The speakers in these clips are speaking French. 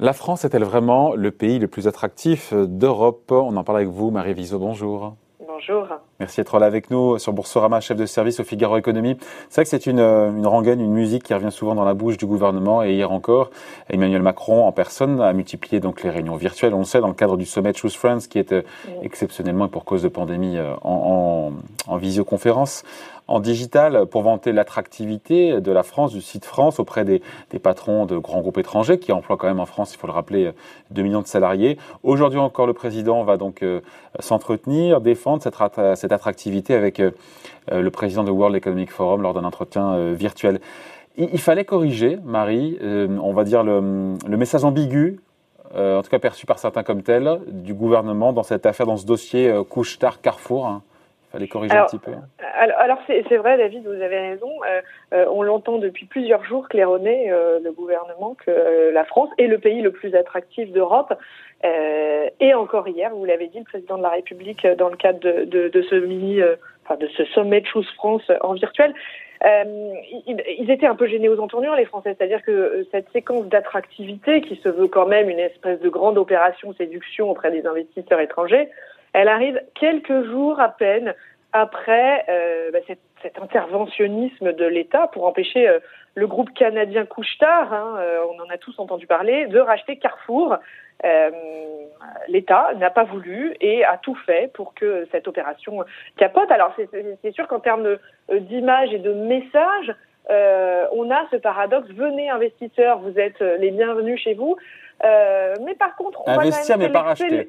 La France est-elle vraiment le pays le plus attractif d'Europe? On en parle avec vous, Marie Viso, bonjour. Bonjour. Merci d'être là avec nous sur Boursorama, chef de service au Figaro Économie. C'est vrai que c'est une, une rengaine, une musique qui revient souvent dans la bouche du gouvernement et hier encore, Emmanuel Macron en personne a multiplié donc les réunions virtuelles, on le sait, dans le cadre du sommet Choose France qui est euh, exceptionnellement et pour cause de pandémie euh, en, en, en visioconférence en digital pour vanter l'attractivité de la France, du site France auprès des, des, patrons de grands groupes étrangers qui emploient quand même en France, il faut le rappeler, 2 millions de salariés. Aujourd'hui encore, le président va donc euh, s'entretenir, défendre cette, cette, attractivité avec euh, le président de World Economic Forum lors d'un entretien euh, virtuel. Il, il, fallait corriger, Marie, on va dire le, le message ambigu en tout cas perçu par certains comme tel, du gouvernement dans cette affaire, dans ce dossier couche-tard Carrefour. Hein. Il fallait corriger alors, un petit peu. Alors, c'est vrai, David, vous avez raison. Euh, euh, on l'entend depuis plusieurs jours claironner euh, le gouvernement que la France est le pays le plus attractif d'Europe. et encore hier, vous l'avez dit, le président de la République, dans le cadre de, ce mini, enfin de ce sommet de Choose France en virtuel, ils, étaient un peu gênés aux entournures, les Français. C'est-à-dire que cette séquence d'attractivité, qui se veut quand même une espèce de grande opération séduction auprès des investisseurs étrangers, elle arrive quelques jours à peine après euh, bah, cet, cet, interventionnisme de l'État pour empêcher euh, le groupe canadien Couchetard, hein, euh, on en a tous entendu parler, de racheter Carrefour. L'État n'a pas voulu et a tout fait pour que cette opération capote. Alors c'est sûr qu'en termes d'image et de message, on a ce paradoxe venez investisseurs, vous êtes les bienvenus chez vous. mais par contre, on investir mais pas racheter.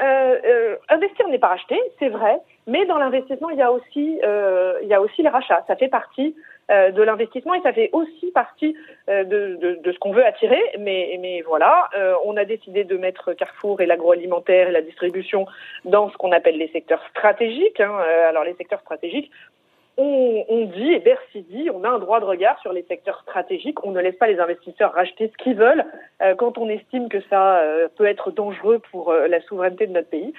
Euh, euh, investir n'est pas racheter, c'est vrai, mais dans l'investissement, il y a aussi, euh, il y a aussi le rachat. Ça fait partie de l'investissement et ça fait aussi partie de, ce qu'on veut attirer. Mais, mais voilà, on a décidé de mettre Carrefour et l'agroalimentaire et la distribution dans ce qu'on appelle les secteurs stratégiques. Hein. alors les secteurs stratégiques, on, on, dit, et Bercy dit, on a un droit de regard sur les secteurs stratégiques. On ne laisse pas les investisseurs racheter ce qu'ils veulent euh, quand on estime que ça euh, peut être dangereux pour euh, la souveraineté de notre pays.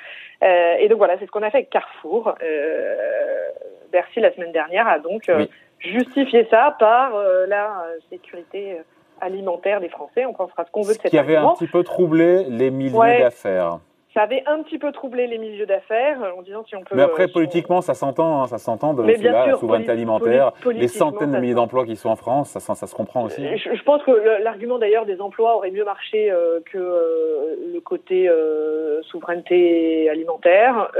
Euh, et donc voilà, c'est ce qu'on a fait avec Carrefour. Euh, Bercy, la semaine dernière, a donc oui. justifié ça par la sécurité alimentaire des Français. On pensera ce qu'on veut de cet qui avait un petit peu troublé les milliers ouais. d'affaires ça avait un petit peu troublé les milieux d'affaires en disant si on peut. Mais après, euh, politiquement, on... ça s'entend, hein, ça s'entend de là, la souveraineté alimentaire, les centaines de milliers d'emplois qui sont en France, ça, ça se comprend aussi. Je, je pense que l'argument d'ailleurs des emplois aurait mieux marché euh, que euh, le côté euh, souveraineté alimentaire,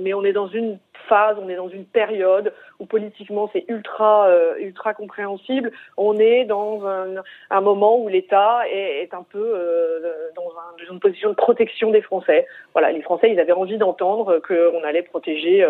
mais on est dans une phase, on est dans une période où politiquement c'est ultra euh, ultra compréhensible. On est dans un, moment où l'État est, un peu euh, dans, un, dans, une position de protection des Français. Voilà, les Français, ils avaient envie d'entendre qu'on allait protéger.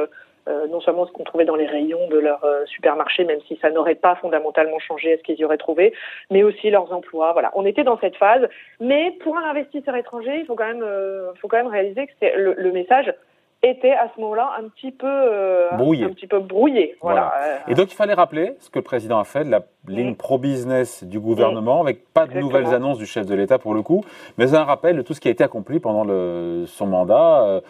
Euh, non seulement ce qu'on trouvait dans les rayons de leur supermarché, même si ça n'aurait pas fondamentalement changé ce qu'ils y auraient trouvé, mais aussi leurs emplois. Voilà, on était dans cette phase. Mais pour un investisseur étranger, il faut quand même, euh, faut quand même réaliser que le, le message était à ce moment-là un petit peu euh, brouillé. Un petit peu brouillé. Voilà. voilà. Et donc il fallait rappeler ce que le président a fait de la ligne mmh. pro-business du gouvernement, mmh. avec pas de nouvelles annonces du chef de l'État pour le coup, mais un rappel de tout ce qui a été accompli pendant le, son mandat. Euh,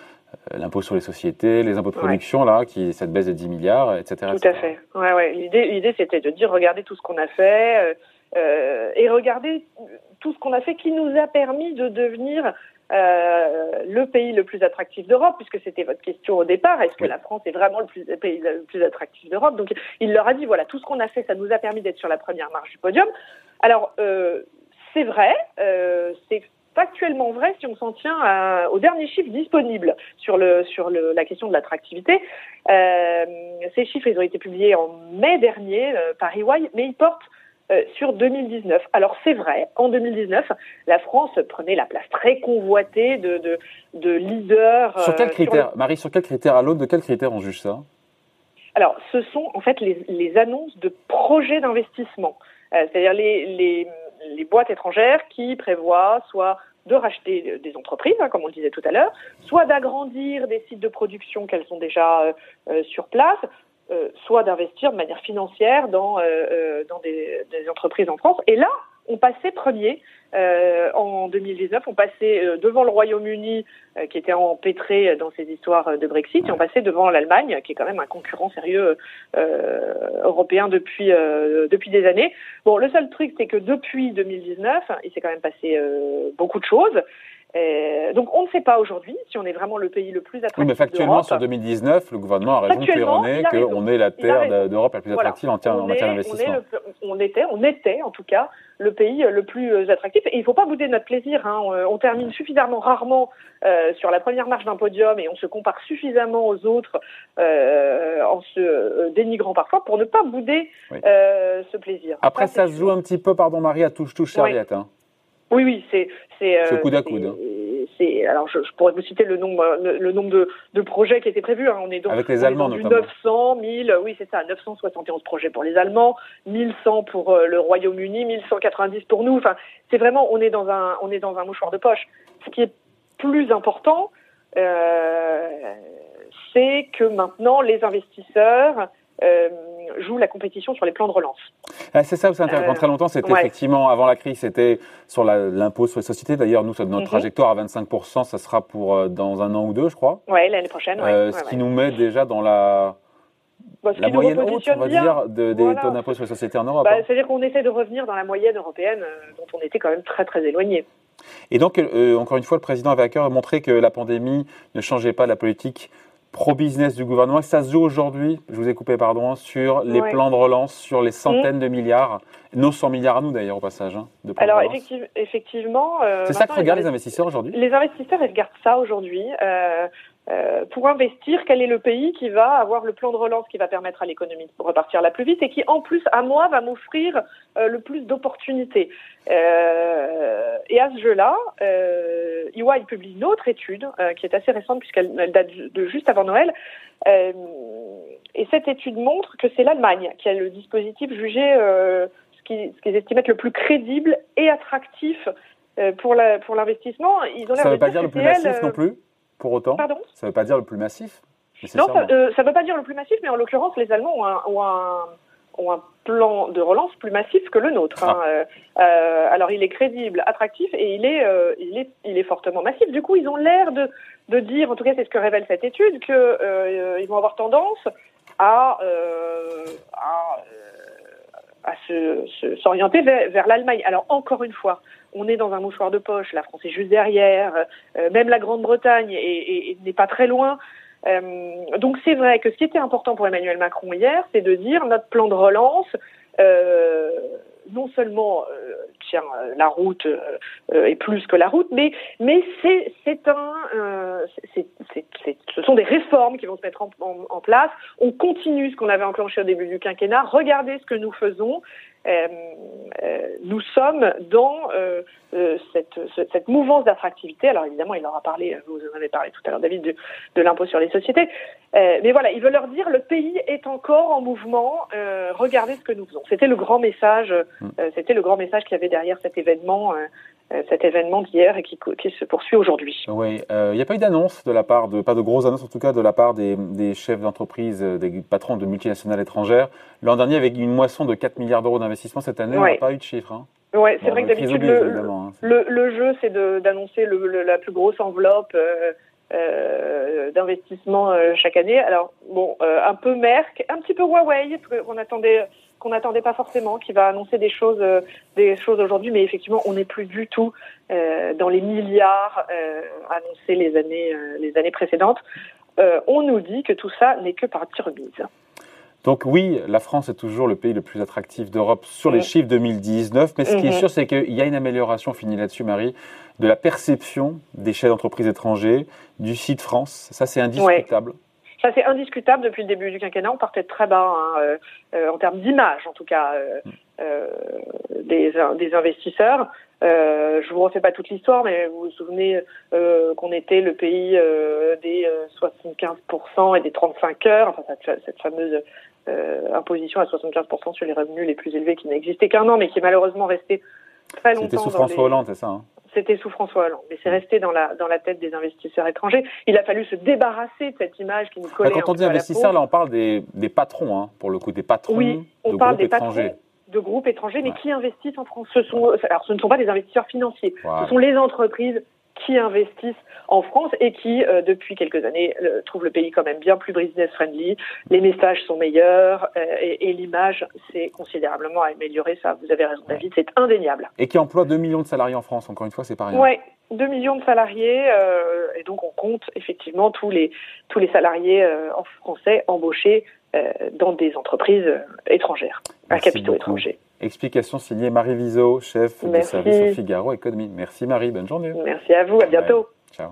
l'impôt sur les sociétés, les impôts de production, ouais. là, qui cette baisse de 10 milliards, etc. Tout etc. à fait. Ouais, ouais. L'idée, l'idée, c'était de dire, regardez tout ce qu'on a fait euh, et regardez tout ce qu'on a fait qui nous a permis de devenir euh, le pays le plus attractif d'Europe, puisque c'était votre question au départ. Est-ce que la France est vraiment le, plus, le pays le plus attractif d'Europe? Donc, il leur a dit voilà, tout ce qu'on a fait, ça nous a permis d'être sur la première marche du podium. Alors, euh, c'est vrai, euh, c'est factuellement vrai si on s'en tient à, aux derniers chiffres disponibles sur le sur le, la question de l'attractivité. Euh, ces chiffres, ils ont été publiés en mai dernier euh, par EY, mais ils portent euh, sur 2019. Alors c'est vrai, en 2019, la France prenait la place très convoitée de, de, de leader. Sur quels critères, le... Marie, sur quels critères à l'aune de quels critères on juge ça Alors ce sont en fait les, les annonces de projets d'investissement, euh, c'est-à-dire les, les, les boîtes étrangères qui prévoient soit de racheter des entreprises, hein, comme on le disait tout à l'heure, soit d'agrandir des sites de production qu'elles sont déjà euh, sur place, euh, soit d'investir de manière financière dans, euh, dans des, des, entreprises en France. Et là, on passait premier euh, en 2019. On passait euh, devant le Royaume-Uni, euh, qui était empêtré dans ces histoires de Brexit, et on passait devant l'Allemagne, qui est quand même un concurrent sérieux européen depuis depuis des années. Bon, le seul truc, c'est que depuis 2019, il s'est quand même passé beaucoup de choses. Euh, donc on ne sait pas aujourd'hui si on est vraiment le pays le plus attractif. Oui, mais factuellement sur 2019, le gouvernement a raison de claironner qu'on est la terre d'Europe la plus attractive en, termes, matière d'investissement. On, était, on était en tout cas le pays le plus euh, attractif. Et il ne faut pas bouder notre plaisir. Hein. On, termine suffisamment rarement euh, sur la première marche d'un podium et on se compare suffisamment aux autres euh, en se dénigrant parfois pour ne pas bouder ce plaisir. Après, ça, se joue un petit peu, pardon Marie, à touche-touche serviette. Hein. Oui, oui, c'est c'est euh, coude à coude. Hein. C'est alors je, pourrais vous citer le nombre le, nombre de, de, projets qui étaient prévus. Hein. On est donc avec les Allemands du 900, 1000, oui c'est ça, 971 projets pour les Allemands, 1100 pour euh, le Royaume-Uni, 1190 pour nous. Enfin, c'est vraiment on est dans un on est dans un mouchoir de poche. Ce qui est plus important, euh, c'est que maintenant les investisseurs euh, joue la compétition sur les plans de relance. Ah, c'est ça, c'est intéressant. très longtemps, c'était effectivement, avant la crise, c'était sur l'impôt sur les sociétés. D'ailleurs, nous, notre mhm. trajectoire à 25%, ça sera pour euh, dans un an ou deux, je crois. Oui, l'année prochaine. Euh, ce qui nous met déjà dans la, bah, la moyenne haute, on va dire, des taux d'impôt sur les sociétés en Europe. Bah, hein. C'est-à-dire qu'on essaie de revenir dans la moyenne européenne, dont on était quand même très très éloigné. Et donc, encore une fois, le président avait à cœur de montrer que la pandémie ne changeait pas la politique pro-business du gouvernement. ça se joue aujourd'hui, je vous ai coupé, pardon, sur les plans de relance, sur les centaines de milliards, nos 100 milliards à nous d'ailleurs au passage. Hein, de Alors effectivement. Euh, c'est ça que regardent les investisseurs aujourd'hui? Les investisseurs, ils regardent ça aujourd'hui. Euh, euh, pour investir, quel est le pays qui va avoir le plan de relance qui va permettre à l'économie de repartir la plus vite et qui, en plus, à moi, va m'offrir euh, le plus d'opportunités. Euh, et à ce jeu-là, euh, EY publie une autre étude euh, qui est assez récente puisqu'elle date de juste avant Noël. et cette étude montre que c'est l'Allemagne qui a le dispositif jugé ce qu'ils estiment être le plus crédible et attractif pour l'investissement. Pour Ça ne veut pas dire le plus massif non plus? Pour autant Pardon? Ça ne veut pas dire le plus massif Non, ça ne euh, veut pas dire le plus massif, mais en l'occurrence, les Allemands ont un, ont un, plan de relance plus massif que le nôtre. Hein. Ah. Euh, euh, alors, il est crédible, attractif et il est, il est, il est fortement massif. Du coup, ils ont l'air de, de dire, en tout cas, c'est ce que révèle cette étude, qu'ils vont avoir tendance à, à à s'orienter se, vers, vers l'Allemagne. Alors encore une fois, on est dans un mouchoir de poche, la France est juste derrière, euh, même la Grande-Bretagne n'est pas très loin. Euh, donc c'est vrai que ce qui était important pour Emmanuel Macron hier, c'est de dire notre plan de relance, euh, non seulement euh, tient euh, la route euh, est plus que la route, mais c'est un ce sont des réformes qui vont se mettre en, place. On continue ce qu'on avait enclenché au début du quinquennat. Regardez ce que nous faisons. Euh, nous sommes dans euh, cette, cette, mouvance d'attractivité. Alors évidemment, il en a parlé, vous en avez parlé tout à l'heure, David, de, de l'impôt sur les sociétés. Euh, mais voilà, il veut leur dire le pays est encore en mouvement. regardez ce que nous faisons. C'était le grand message. Mm. C'était le grand message qu'il y avait derrière cet événement euh, cet événement d'hier et qui, qui, se poursuit aujourd'hui. Oui, euh, il n'y a pas eu d'annonce de la part de, pas de grosses annonces en tout cas, de la part des, des chefs d'entreprise, euh, des patrons de multinationales étrangères. L'an dernier, avec une moisson de 4 milliards d'euros d'investissement, cette année, on n'a pas eu de chiffres. Hein. Oui, c'est vrai que d'habitude, le, hein, le, le, jeu, c'est d'annoncer la plus grosse enveloppe. Euh, d'investissement chaque année. Alors bon, un peu Merck, un petit peu Huawei, qu'on attendait qu'on n'attendait pas forcément, qui va annoncer des choses, euh, des choses aujourd'hui, mais effectivement, on n'est plus du tout euh, dans les milliards euh, annoncés les années, les années précédentes. on nous dit que tout ça n'est que partie remise. Donc oui, la France est toujours le pays le plus attractif d'Europe sur les chiffres 2019, mais ce qui est mhm. sûr, c'est qu'il y a une amélioration, finie là-dessus Marie, de la perception des chefs d'entreprise étrangers, du site France. Ça, c'est indiscutable. Ça, c'est indiscutable depuis le début du quinquennat. On partait très bas hein, euh, euh, en termes d'image, en tout cas, euh, des, des, investisseurs. je vous refais pas toute l'histoire, mais vous vous souvenez qu'on était le pays des 75% et des 35 heures, enfin cette, cette fameuse imposition à 75% sur les revenus les plus élevés qui n'existait qu'un an, mais qui est malheureusement resté très longtemps. C'était sous François Hollande, c'est ça hein? C'était sous François Hollande, mais c'est resté dans la, dans la tête des investisseurs étrangers. Il a fallu se débarrasser de cette image qui nous collait. Quand on dit investisseurs, là, on parle des, des patrons, hein, pour le coup, des patrons. Oui, on parle des patrons de groupes étrangers, mais qui investissent en France? Ce sont, alors, ce ne sont pas des investisseurs financiers, ce sont les entreprises qui investissent en France et qui, euh, depuis quelques années, euh, trouvent le pays quand même bien plus business-friendly. Les messages sont meilleurs euh, et, et l'image s'est considérablement améliorée. Ça, vous avez raison, David, c'est indéniable. Et qui emploie 2 millions de salariés en France, encore une fois, c'est pas rien. Oui, 2 millions de salariés, et donc on compte effectivement tous les, tous les salariés en français embauchés dans des entreprises étrangères, à capitaux étrangers. Explication signée Marie Viseau, chef de service au Figaro Économie. Merci Marie, bonne journée. Merci à vous, à bientôt. Ciao.